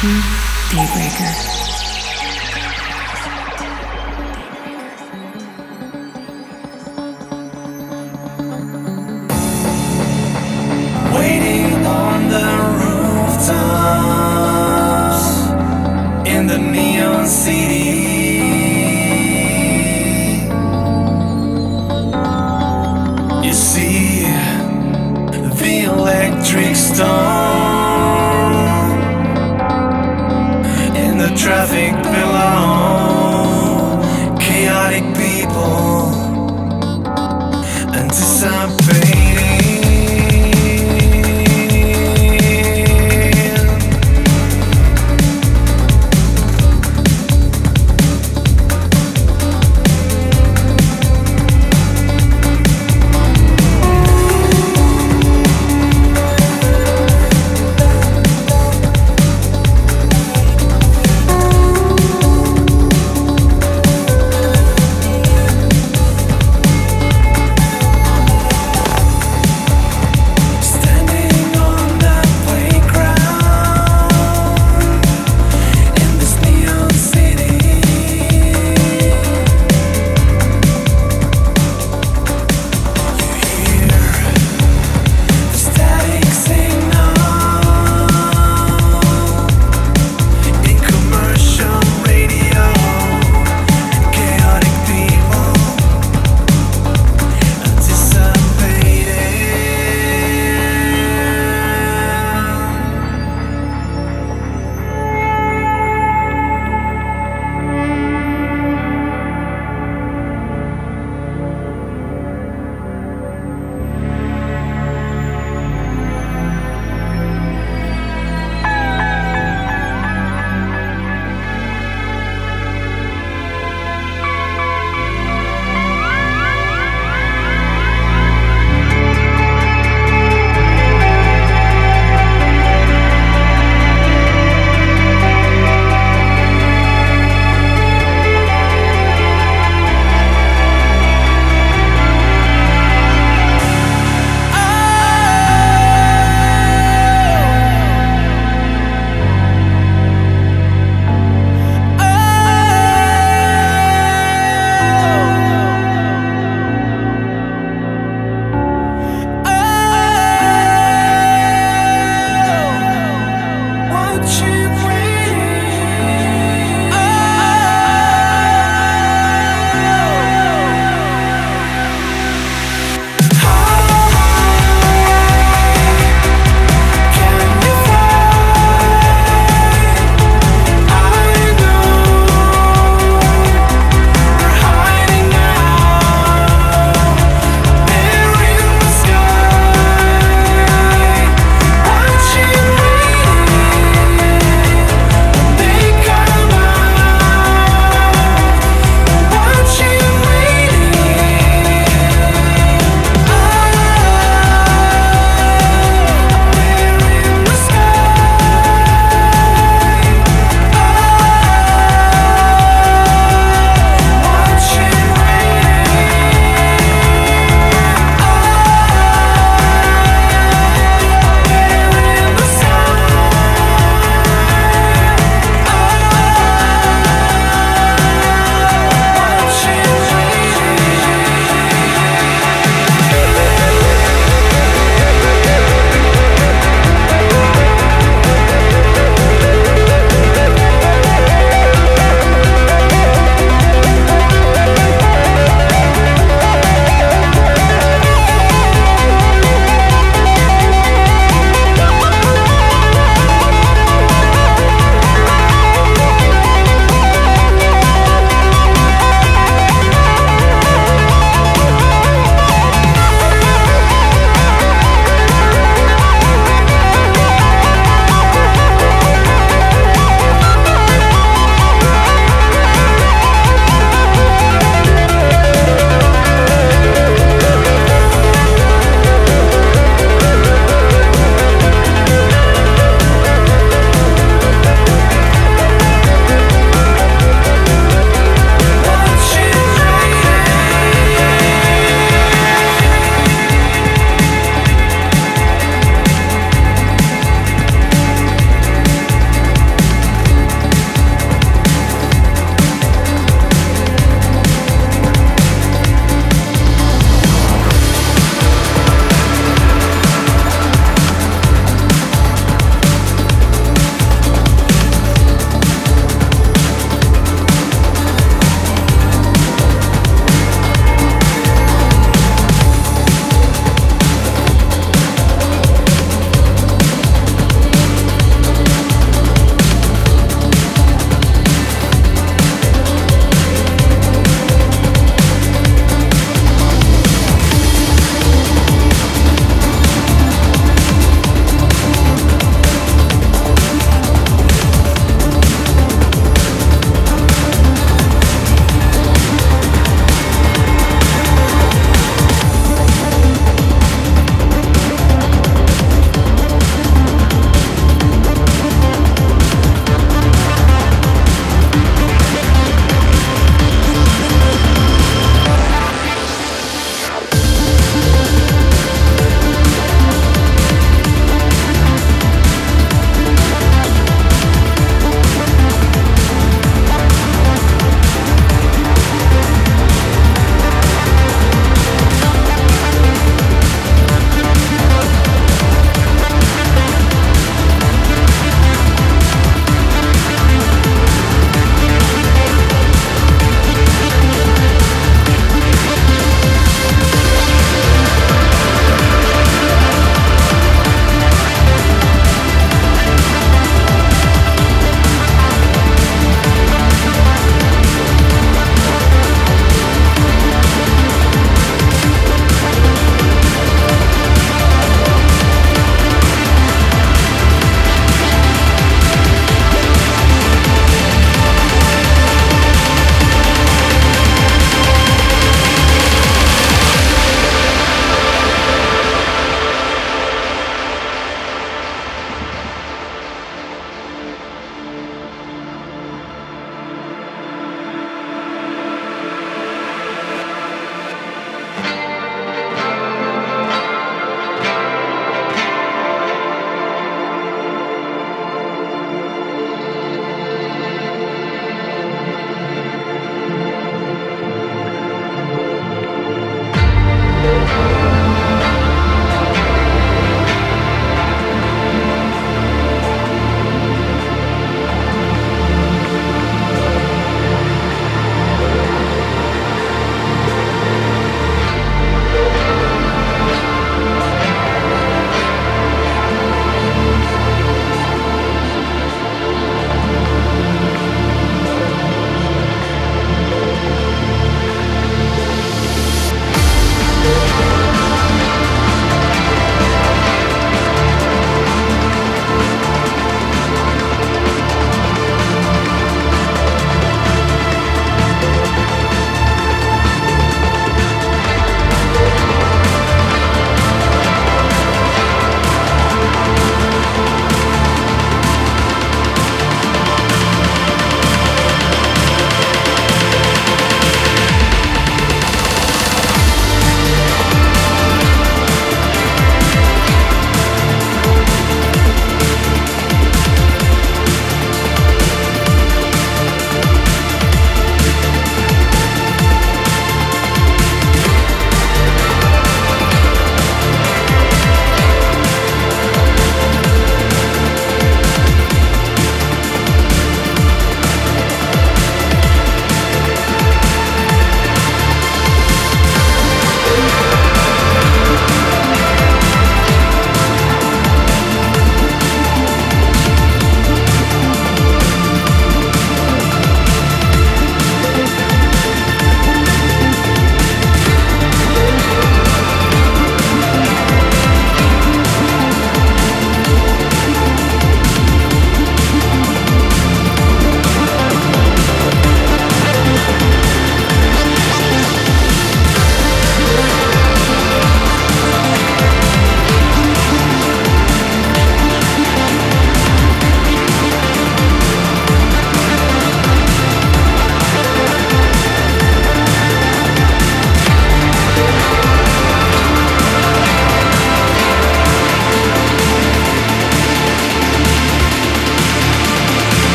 to Daybreaker.